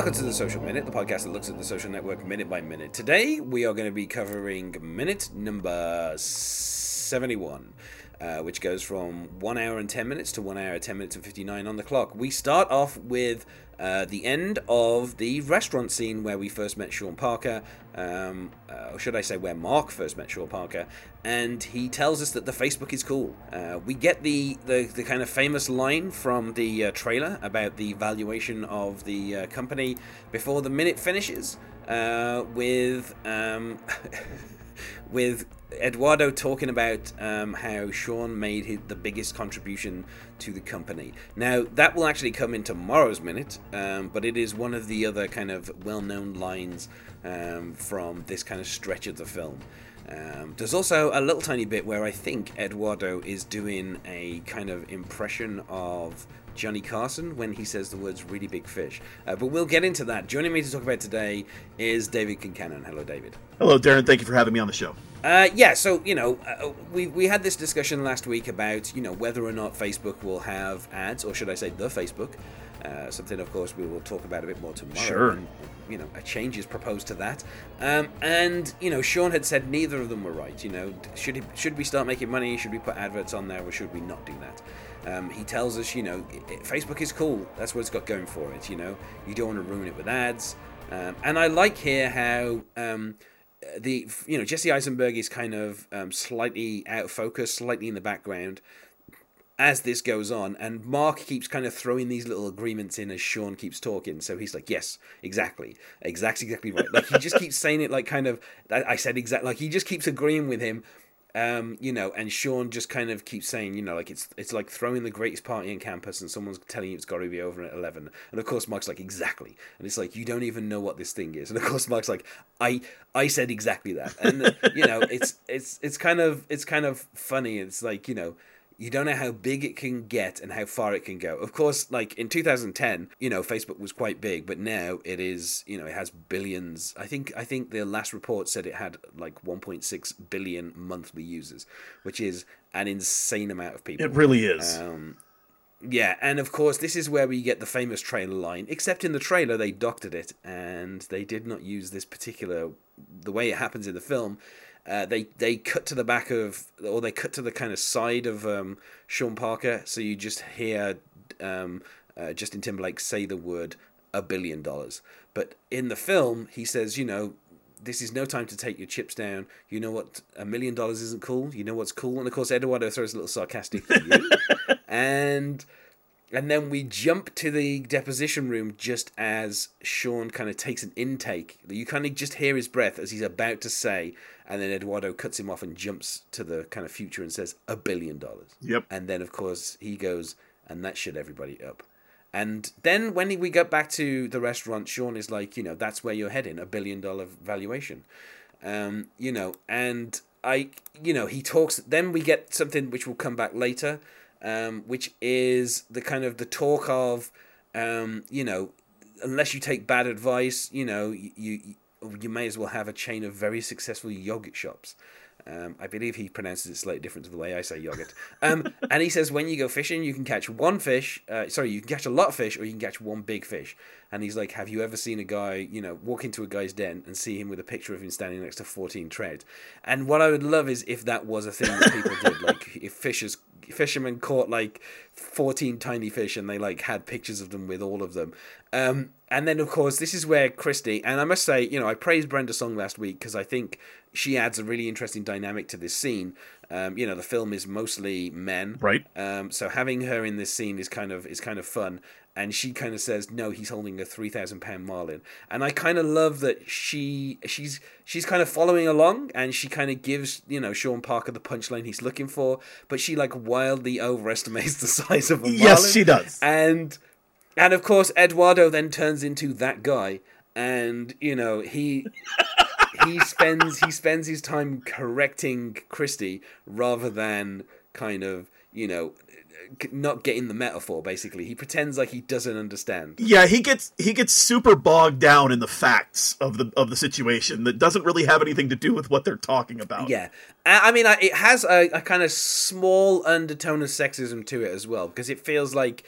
Welcome to the Social Minute, the podcast that looks at the social network minute by minute. Today we are going to be covering minute number 71. Uh, which goes from 1 hour and 10 minutes to 1 hour 10 minutes and 59 on the clock. We start off with uh, the end of the restaurant scene where we first met Sean Parker, um, uh, or should I say, where Mark first met Sean Parker, and he tells us that the Facebook is cool. Uh, we get the, the, the, kind of famous line from the uh, trailer about the valuation of the company before the minute finishes with. Um, with Eduardo talking about um, how Sean made his, the biggest contribution to the company. Now, that will actually come in tomorrow's minute, um, but it is one of the other kind of well known lines um, from this kind of stretch of the film. Um, there's also a little tiny bit where I think Eduardo is doing a kind of impression of Johnny Carson when he says the words really big fish. Uh, but we'll get into that. Joining me to talk about today is David Kincannon. Hello, David. Hello, Darren. Thank you for having me on the show. Uh, yeah, so you know, uh, we we had this discussion last week about you know whether or not Facebook will have ads, or should I say, the Facebook. Uh, something, of course, we will talk about a bit more tomorrow. Sure. And, you know, a change is proposed to that. Um, and you know, Sean had said neither of them were right. You know, should he, should we start making money? Should we put adverts on there, or should we not do that? Um, he tells us, you know, it, Facebook is cool. That's what it's got going for it. You know, you don't want to ruin it with ads. Um, and I like here how um, the you know Jesse Eisenberg is kind of um, slightly out of focus, slightly in the background as this goes on, and Mark keeps kind of throwing these little agreements in as Sean keeps talking. So he's like, "Yes, exactly, exactly, exactly right." Like he just keeps saying it, like kind of, I said exactly, like he just keeps agreeing with him um, you know, and Sean just kind of keeps saying, you know, like it's it's like throwing the greatest party in campus, and someone's telling you it's got to be over at eleven, and of course Mark's like exactly, and it's like you don't even know what this thing is, and of course Mark's like I I said exactly that, and you know it's it's it's kind of it's kind of funny. It's like you know you don't know how big it can get and how far it can go. Of course, like in 2010, you know, Facebook was quite big, but now it is, you know, it has billions. I think I think the last report said it had like 1.6 billion monthly users, which is an insane amount of people. It really is. Um, yeah, and of course, this is where we get the famous trailer line. Except in the trailer, they doctored it, and they did not use this particular the way it happens in the film uh, they they cut to the back of, or they cut to the kind of side of um, Sean Parker, so you just hear um, uh, Justin Timberlake say the word a billion dollars. But in the film, he says, you know, this is no time to take your chips down. You know what? A million dollars isn't cool. You know what's cool? And of course, Eduardo throws a little sarcastic at you. and and then we jump to the deposition room just as Sean kind of takes an intake. You kind of just hear his breath as he's about to say, and then Eduardo cuts him off and jumps to the kind of future and says, a billion dollars. Yep. And then, of course, he goes, and that shut everybody up. And then when we get back to the restaurant, Sean is like, you know, that's where you're heading, a billion dollar valuation. Um, you know, and I, you know, he talks, then we get something which will come back later um, which is the kind of the talk of, um, you know, unless you take bad advice, you know, you, you you may as well have a chain of very successful yogurt shops. Um, I believe he pronounces it slightly different to the way I say yogurt. Um, and he says when you go fishing, you can catch one fish. Uh, sorry, you can catch a lot of fish, or you can catch one big fish. And he's like, "Have you ever seen a guy, you know, walk into a guy's den and see him with a picture of him standing next to fourteen trout?" And what I would love is if that was a thing that people did, like if fishers fishermen caught like 14 tiny fish and they like had pictures of them with all of them. Um, and then of course this is where christy and i must say you know i praised brenda song last week because i think she adds a really interesting dynamic to this scene. Um, you know the film is mostly men. Right. Um, so having her in this scene is kind of is kind of fun and she kind of says no he's holding a 3000 pound marlin. And i kind of love that she she's she's kind of following along and she kind of gives you know sean parker the punchline he's looking for but she like wildly overestimates the size of a marlin. yes she does. And and of course eduardo then turns into that guy and you know he he spends he spends his time correcting christy rather than kind of you know not getting the metaphor basically he pretends like he doesn't understand yeah he gets he gets super bogged down in the facts of the of the situation that doesn't really have anything to do with what they're talking about yeah i mean it has a, a kind of small undertone of sexism to it as well because it feels like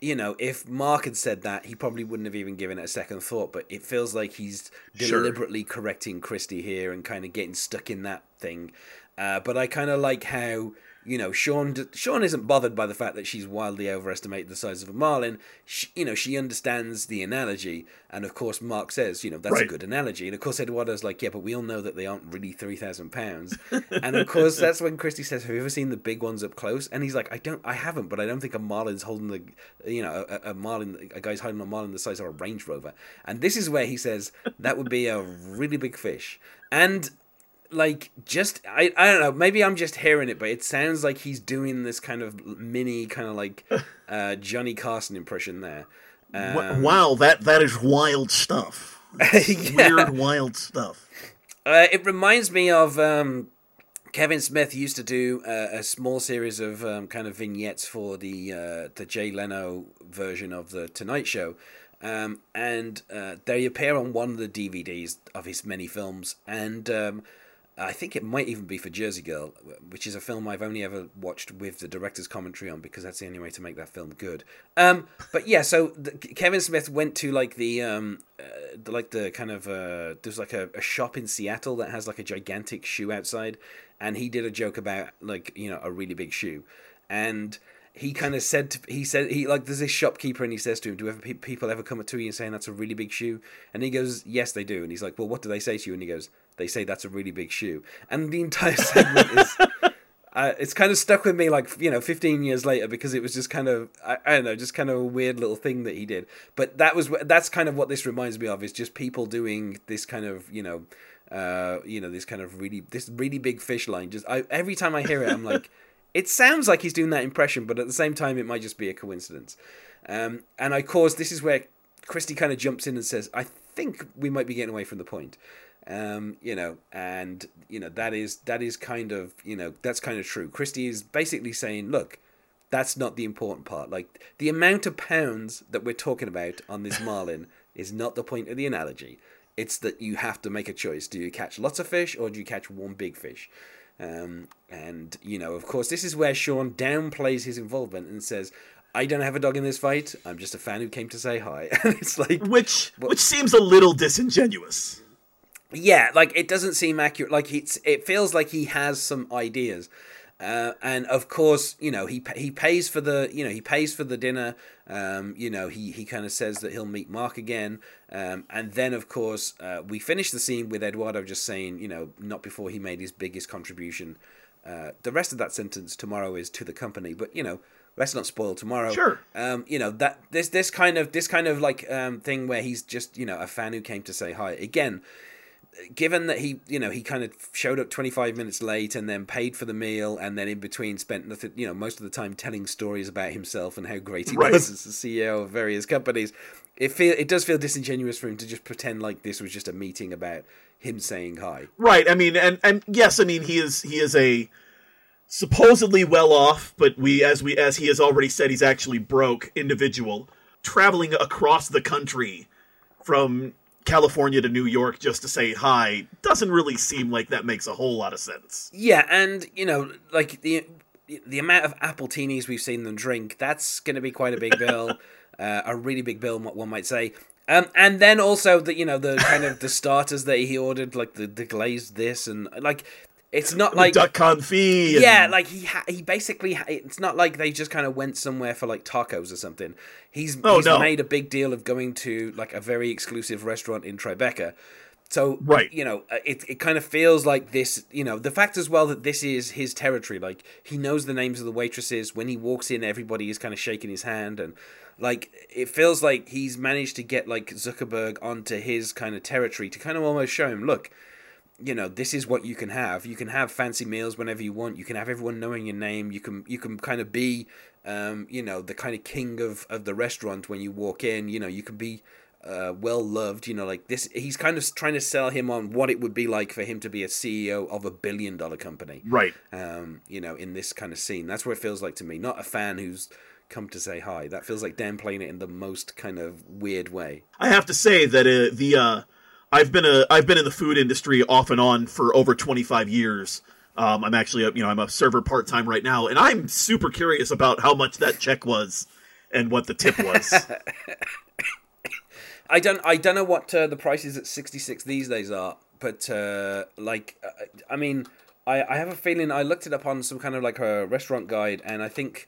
you know, if Mark had said that, he probably wouldn't have even given it a second thought. But it feels like he's Sure. deliberately correcting Christy here and kind of getting stuck in that thing. Uh, but I kind of like how you know Sean. Sean isn't bothered by the fact that she's wildly overestimated the size of a marlin. She, you know, she understands the analogy, and of course, Mark says, you know, that's a good analogy. And of course, Eduardo's like, yeah, but we all know that they aren't really three thousand pounds. and of course, that's when Christy says, "Have you ever seen the big ones up close?" And he's like, "I don't, I haven't, but I don't think a marlin's holding the, you know, a, a marlin, a guy's holding a marlin the size of a Range Rover." And this is where he says that would be a really big fish. And like just I, I don't know maybe i'm just hearing it but it sounds like he's doing this kind of mini kind of like uh johnny carson impression there Wa- wow, that that is wild stuff. Yeah. Weird, wild stuff. Uh, it reminds me of um, Kevin Smith used to do uh, a small series of um, kind of vignettes for the uh, the Jay Leno version of the Tonight Show, um, and uh, they appear on one of the DVDs of his many films, and um, I think it might even be for Jersey Girl, which is a film I've only ever watched with the director's commentary on because that's the only way to make that film good. Um, but yeah, so the, Kevin Smith went to like the um, uh, the- like the kind of uh, there's like a, a shop in Seattle that has like a gigantic shoe outside, and he did a joke about like you know a really big shoe, and he kind of said to, he said he like there's this shopkeeper and he says to him, "Do ever pe- people ever come up to you and saying that's a really big shoe?" And he goes, "Yes, they do." And he's like, "Well, what do they say to you?" And he goes, "They say that's a really big shoe." And the entire segment is. Uh, it's kind of stuck with me, like you know, 15 years later, because it was just kind of, I, I don't know, just kind of a weird little thing that he did. But that was that's kind of what this reminds me of, is just people doing this kind of, you know, uh, you know, this kind of really, this really big fish line. Just I, every time I hear it, I'm like, it sounds like he's doing that impression, but at the same time, it might just be a coincidence. Um, and i cause this is where Christy kind of jumps in and says, "I think we might be getting away from the point." Um, you know, and you know that is that is kind of you know that's kind of true. Christy is basically saying, "Look, that's not the important part. Like the amount of pounds that we're talking about on this marlin is not the point of the analogy. It's that you have to make a choice. Do you catch lots of fish or do you catch one big fish? Um, and you know, of course, this is where Sean downplays his involvement and says, "I don't have a dog in this fight. I'm just a fan who came to say hi." and it's like, Which which seems a little disingenuous. Yeah, like it doesn't seem accurate. Like it's it feels like he has some ideas. Uh, and of course, you know he he pays for the you know he pays for the dinner. Um, you know he he kind of says that he'll meet Mark again, um, and then of course uh, we finish the scene with Eduardo just saying you know not before he made his biggest contribution. Uh, the rest of that sentence tomorrow is to the company, but you know let's not spoil tomorrow. Sure. Um, you know that this this kind of this kind of like um, thing where he's just you know a fan who came to say hi again given that he you know he kind of showed up 25 minutes late and then paid for the meal and then in between spent nothing you know most of the time telling stories about himself and how great he Right. was as the CEO of various companies it feel it does feel disingenuous for him to just pretend like this was just a meeting about him saying hi Right. I mean, and and yes, I mean he is he is a supposedly well off, but we as we as he has already said, he's actually broke individual traveling across the country from California to New York just to say hi doesn't really seem like that makes a whole lot of sense. yeah and you know like the the amount of appletinis we've seen them drink that's going to be quite a big bill uh, a really big bill one might say um, and then also the you know the kind of the starters that he ordered like the, the glazed this and like it's not like Duck confit. yeah, like he ha- he basically ha- it's not like they just kind of went somewhere for like tacos or something. He's Oh, he's no. made a big deal of going to like a very exclusive restaurant in Tribeca. So Right. you know, uh, it it kind of feels like this. You know, the fact as well that this is his territory. Like he knows the names of the waitresses. When he walks in, everybody is kind of shaking his hand, and like it feels like he's managed to get like Zuckerberg onto his kind of territory to kind of almost show him, look, you know this is what you can have. You can have fancy meals whenever you want. You can have everyone knowing your name. You can you can kind of be um, you know the kind of king of of the restaurant when you walk in. You know you can be uh, well loved you know like this he's kind of trying to sell him on what it would be like for him to be a ceo of a billion dollar company. Right. um, you know in this kind of scene. That's what it feels like to me. Not a fan who's come to say hi. That feels like dan playing it in the most kind of weird way. I have to say that uh, the uh, I've been a I've been in the food industry off and on for over 25 years. Um, I'm actually a, you know I'm a server part time right now, and I'm super curious about how much that check was and what the tip was. I don't I don't know what uh, the prices at 66 these days are, but uh, like uh, I mean I, I have a feeling I looked it up on some kind of like a restaurant guide and I think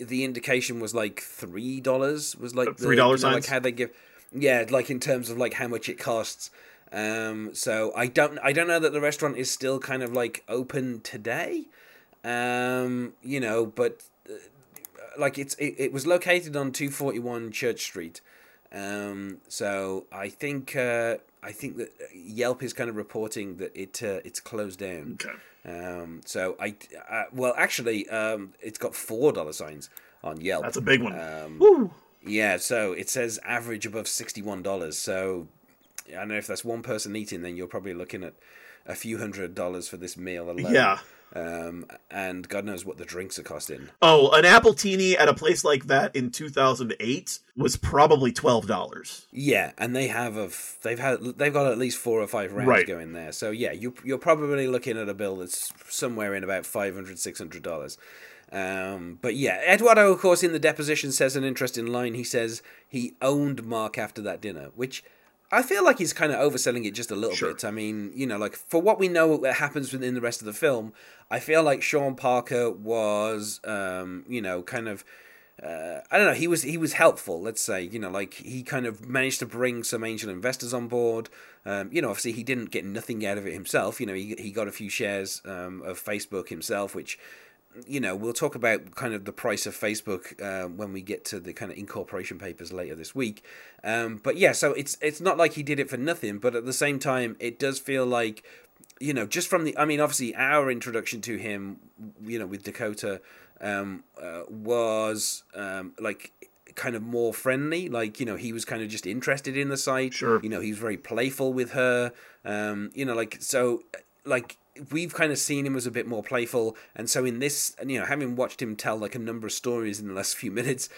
the indication was like three dollars was like the- $3 you know, like how they give yeah like in terms of like how much it costs um so i don't i don't know that the restaurant is still kind of like open today um you know but uh, like it's it, it was located on 241 church street um so i think uh i think that yelp is kind of reporting that it uh, it's closed down Okay. um, so I, uh, well, actually, um, it's got four dollar signs on Yelp. That's a big one. Um, Woo. Yeah, so it says average above sixty-one dollars. So I don't know if that's one person eating, then you're probably looking at a few hundred dollars for this meal alone. Yeah. Um, and God knows what the drinks are costing. Oh, an appletini at a place like that in 2008 was probably twelve dollars. Yeah, and they have a f- they've had they've got at least four or five rounds Right. going there. So yeah, you you're probably looking at a bill that's somewhere in about 500 600 dollars. Um, but yeah, Eduardo, of course, in the deposition says an interesting line. He says he owned Mark after that dinner, which I feel like he's kind of overselling it just a little Sure. bit. I mean, you know, like for what we know that happens within the rest of the film, I feel like Sean Parker was, um, you know, kind of. Uh, I don't know. He was he was helpful. Let's say you know, like he kind of managed to bring some angel investors on board. Um, you know, obviously he didn't get nothing out of it himself. You know, he he got a few shares um, of Facebook himself, which you know we'll talk about kind of the price of Facebook uh, when we get to the kind of incorporation papers later this week. Um, but yeah, so it's it's not like he did it for nothing, but at the same time, it does feel like you know just from the I mean, obviously our introduction to him, you know, with Dakota um, uh, was um, like kind of more friendly like you know he was kind of just interested in the site Sure. you know he was very playful with her um you know like so like we've kind of seen him as a bit more playful. And so in this you know having watched him tell like a number of stories in the last few minutes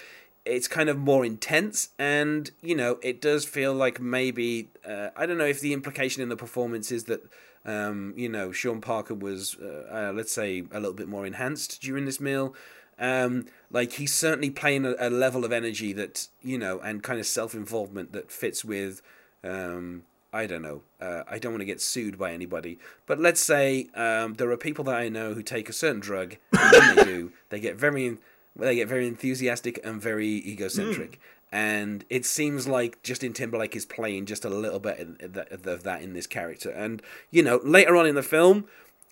it's kind of more intense. And you know it does feel like maybe uh, i don't know if the implication in the performance is that um, you know sean parker was uh, uh, let's say a little bit more enhanced during this meal. Um, like he's certainly playing a, a level of energy that you know and kind of self-involvement that fits with um, I don't know. Uh, I don't want to get sued by anybody, but let's say um, there are people that I know who take a certain drug, and when they do, they get very, they get very enthusiastic and very egocentric, and it seems like Justin Timberlake is playing just a little bit of that, in this character, and you know later on in the film,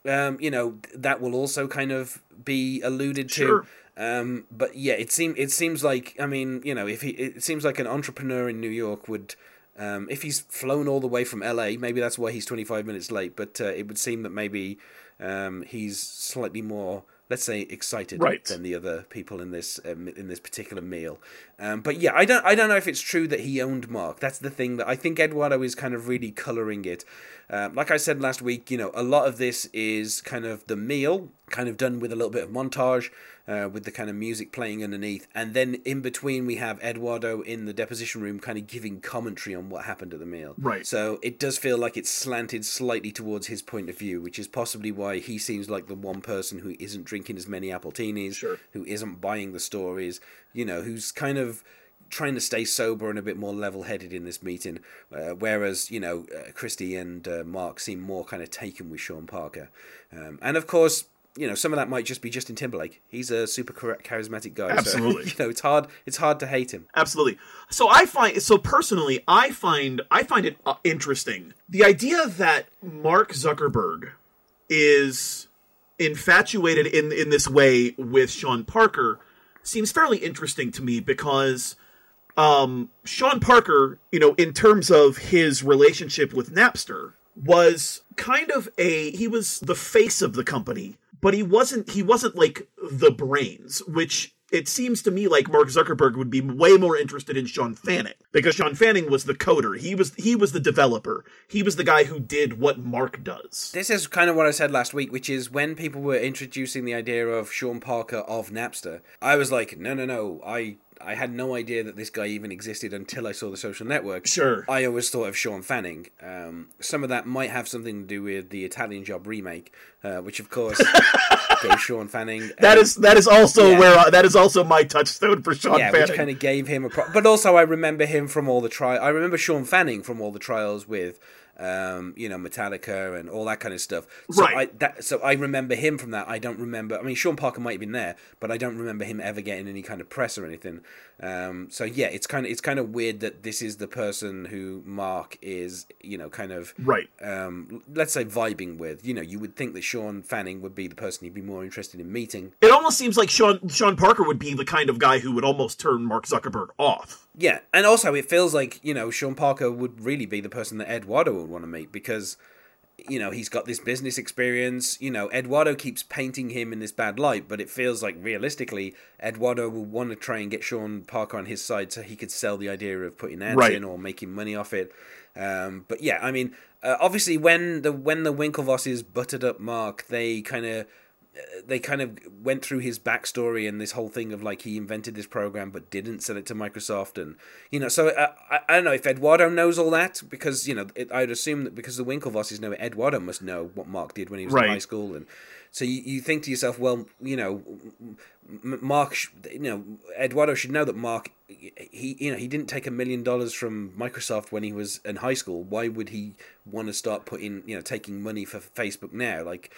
um, you know that will also kind of be alluded to. Sure. Um, but yeah, it seems it seems like I mean, you know, if he it seems like an entrepreneur in New York would, um, if he's flown all the way from L.A., maybe that's why he's twenty five minutes late. But uh, it would seem that maybe um, he's slightly more, let's say, excited Right. than the other people in this um, in this particular meal. Um, but yeah, I don't I don't know if it's true that he owned Mark. That's the thing that I think Eduardo is kind of really coloring it. Um, like I said last week, you know, a lot of this is kind of the meal, kind of done with a little bit of montage, uh, with the kind of music playing underneath, and then in between we have Eduardo in the deposition room, kind of giving commentary on what happened at the meal. Right. So it does feel like it's slanted slightly towards his point of view, which is possibly why he seems like the one person who isn't drinking as many appletinis, Sure. who isn't buying the stories, you know, who's kind of trying to stay sober and a bit more level-headed in this meeting, uh, whereas you know uh, Christy and uh, Mark seem more kind of taken with Sean Parker, um, and of course. You know, some of that might just be Justin Timberlake. He's a super char- charismatic guy. so, Absolutely. you know, it's hard. It's hard to hate him. Absolutely. So I find so personally, I find I find it uh, interesting the idea that Mark Zuckerberg is infatuated in in this way with Sean Parker seems fairly interesting to me because um, Sean Parker, you know, in terms of his relationship with Napster, was kind of a he was the face of the company, but he wasn't he wasn't like the brains, which it seems to me like Mark Zuckerberg would be way more interested in Shawn Fanning because Shawn Fanning was the coder. He was he was the developer. He was the guy who did what Mark does. This is kind of what I said last week, which is when people were introducing the idea of Sean Parker of Napster, I was like, no, no, no, I. I had no idea that this guy even existed until I saw the social network. Sure. I always thought of Shawn Fanning. Um, some of that might have something to do with the Italian Job remake, uh, which of course gave Shawn Shawn Fanning. That um, is that is also yeah. where I, that is also my touchstone for Shawn yeah, Fanning. which kind of gave him a. Pro- but also, I remember him from all the trial. I remember Shawn Fanning from all the trials with, um, you know, Metallica and all that kind of stuff. So Right. I, that, so I remember him from that. I don't remember. I mean, Sean Parker might have been there, but I don't remember him ever getting any kind of press or anything. Um, so yeah, it's kind of it's kind of weird that this is the person who Mark is, you know, kind of right. um, let's say vibing with. You know, you would think that Shawn Fanning would be the person he'd be more interested in meeting. It almost seems like Sean Sean Parker would be the kind of guy who would almost turn Mark Zuckerberg off. Yeah, and also it feels like you know Sean Parker would really be the person that Ed Eduardo would want to meet because you know he's got this business experience. You know, Eduardo keeps painting him in this bad light, but it feels like realistically, Eduardo will want to try and get Sean Parker on his side so he could sell the idea of putting ads Right. in or making money off it. Um, but yeah, I mean, uh, obviously when the when the Winklevosses buttered up Mark, they kind of they kind of went through his backstory and this whole thing of like he invented this program but didn't sell it to Microsoft and you know so uh, I, I don't know if Eduardo knows all that because you know it, I'd assume that because the Winklevosses know it Eduardo must know what Mark did when he was Right. in high school and so you, you think to yourself well you know Mark you know Eduardo should know that Mark he you know he didn't take a million dollars from Microsoft when he was in high school why would he want to start putting you know taking money for Facebook now like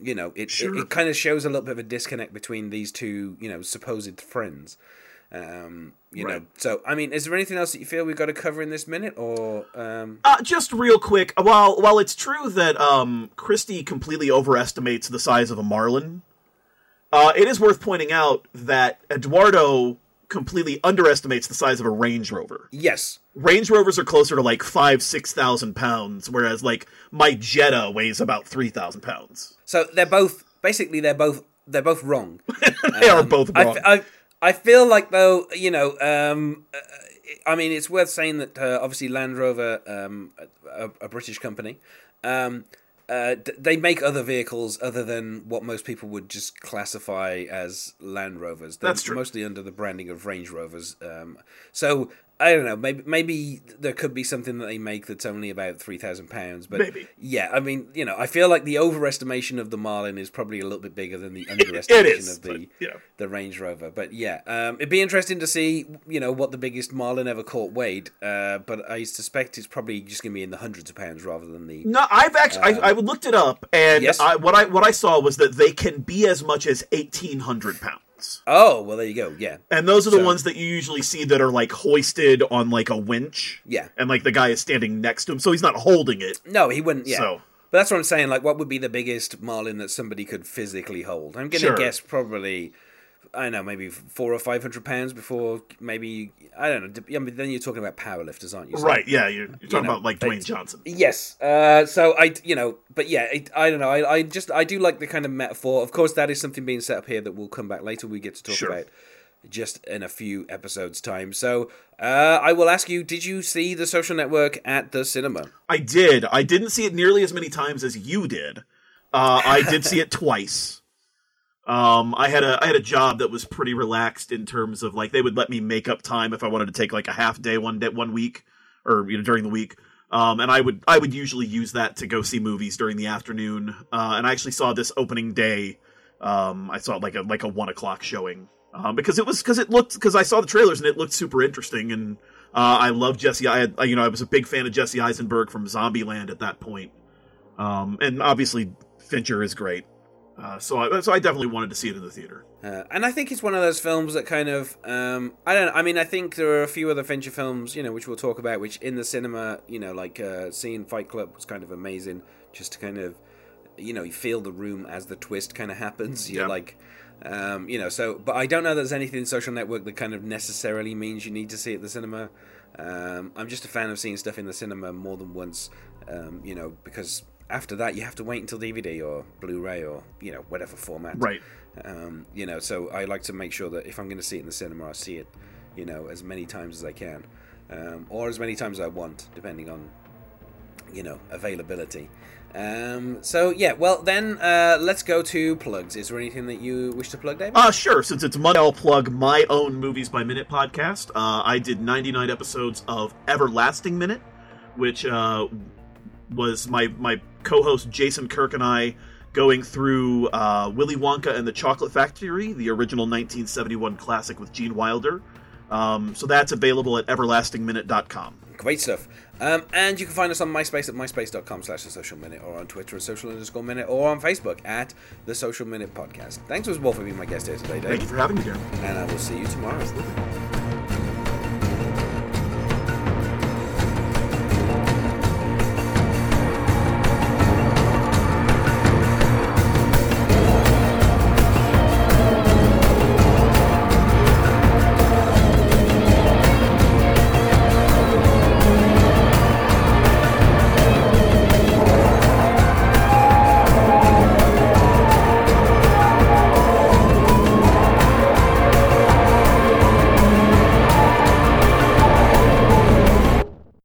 you know it, Sure. it, it kind of shows a little bit of a disconnect between these two you know supposed friends. Um you know so i mean is there anything else that you feel we've got to cover in this minute or um? Uh, just real quick, while while it's true that um, Christy completely overestimates the size of a marlin, uh, it is worth pointing out that Eduardo completely underestimates the size of a Range Rover. yes Range Rovers are closer to like five, six thousand pounds, whereas like my Jetta weighs about three thousand pounds. so they're both basically they're both they're both wrong They are both wrong. I, I, I feel like though you know um uh, I mean it's worth saying that uh, obviously Land Rover um a, a British company um uh, they make other vehicles other than what most people would just classify as Land Rovers. They're That's true. Mostly under the branding of Range Rovers. Um, so I don't know. Maybe maybe there could be something that they make that's only about three thousand pounds. But Maybe. yeah, I mean, you know, I feel like the overestimation of the Marlin is probably a little bit bigger than the underestimation is, of the but, you know. the Range Rover. But yeah, um, it'd be interesting to see, you know, what the biggest Marlin ever caught weighed. Uh, but I suspect it's probably just going to be in the hundreds of pounds rather than the. No, I've actually I, I looked it up, and Yes? I, what I what I saw was that they can be as much as eighteen hundred pounds. Oh well, there you go. Yeah, And those are the So- ones that you usually see that are like hoisted on like a winch. Yeah. And like the guy is standing next to him, so he's not holding it. no, he wouldn't. Yeah. So- But that's what I'm saying. Like, what would be the biggest Marlin that somebody could physically hold? I'm going to Sure. guess probably. I don't know, maybe four or five hundred pounds before maybe I don't know. Yeah, but then you're talking about powerlifters, aren't you? So- Right, yeah, you're, you're talking know, about like Dwayne Johnson. Yes. Uh, so I, you know, but yeah, it, I don't know. I, I just I do like the kind of metaphor. Of course, that is something being set up here that we'll come back later. We get to talk Sure. about just in a few episodes' time. So uh, I will ask you: Did you see the Social Network at the cinema? I did. I didn't see it nearly as many times as you did. Uh, I did see it twice. Um, I had a I had a job that was pretty relaxed in terms of like they would let me make up time if I wanted to take like a half day one day one week or you know during the week. Um, and I would I would usually use that to go see movies during the afternoon. Uh, and I actually saw this opening day. Um, I saw like a like a one o'clock showing um, because it was because it looked because I saw the trailers and it looked super interesting and uh, I love Jesse. I had, you know I was a big fan of Jesse Eisenberg from Zombieland at that point. Um, and obviously Fincher is great. Uh, so I so I definitely wanted to see it in the theater. Uh, and I think it's one of those films that kind of um, I don't. I mean, I think there are a few other Fincher films, you know, which we'll talk about, which in the cinema, you know, like uh, seeing Fight Club was kind of amazing, just to kind of, you know, you feel the room as the twist kind of happens. You're Yeah. like, um, you know, so. But I don't know. That there's anything in Social Network that kind of necessarily means you need to see it at the cinema. Um, I'm just a fan of seeing stuff in the cinema more than once, um, you know, because after that you have to wait until DVD or Blu-ray or you know whatever format. Right. Um, you know, so I like to make sure that if I'm going to see it in the cinema, I see it, you know, as many times as I can, um, or as many times as I want, depending on, you know, availability. Um, so yeah, well then, uh, let's go to plugs. Is there anything that you wish to plug, David? Uh, sure. Since it's Monday, I'll plug my own Movies by Minute podcast. Uh, I did 99 episodes of Everlasting Minute, which uh, was my my co-host Jason Kirk and I going through uh, Willy Wonka and the Chocolate Factory, the original 1971 classic with Gene Wilder. Um, so that's available at everlastingminute.com. Great stuff. Um, and you can find us on MySpace at myspace.com slash the social minute or on Twitter at social underscore minute or on Facebook at the social minute podcast. Thanks as well for being my guest here today, Dave. Thank you for having me here. And I will see you tomorrow.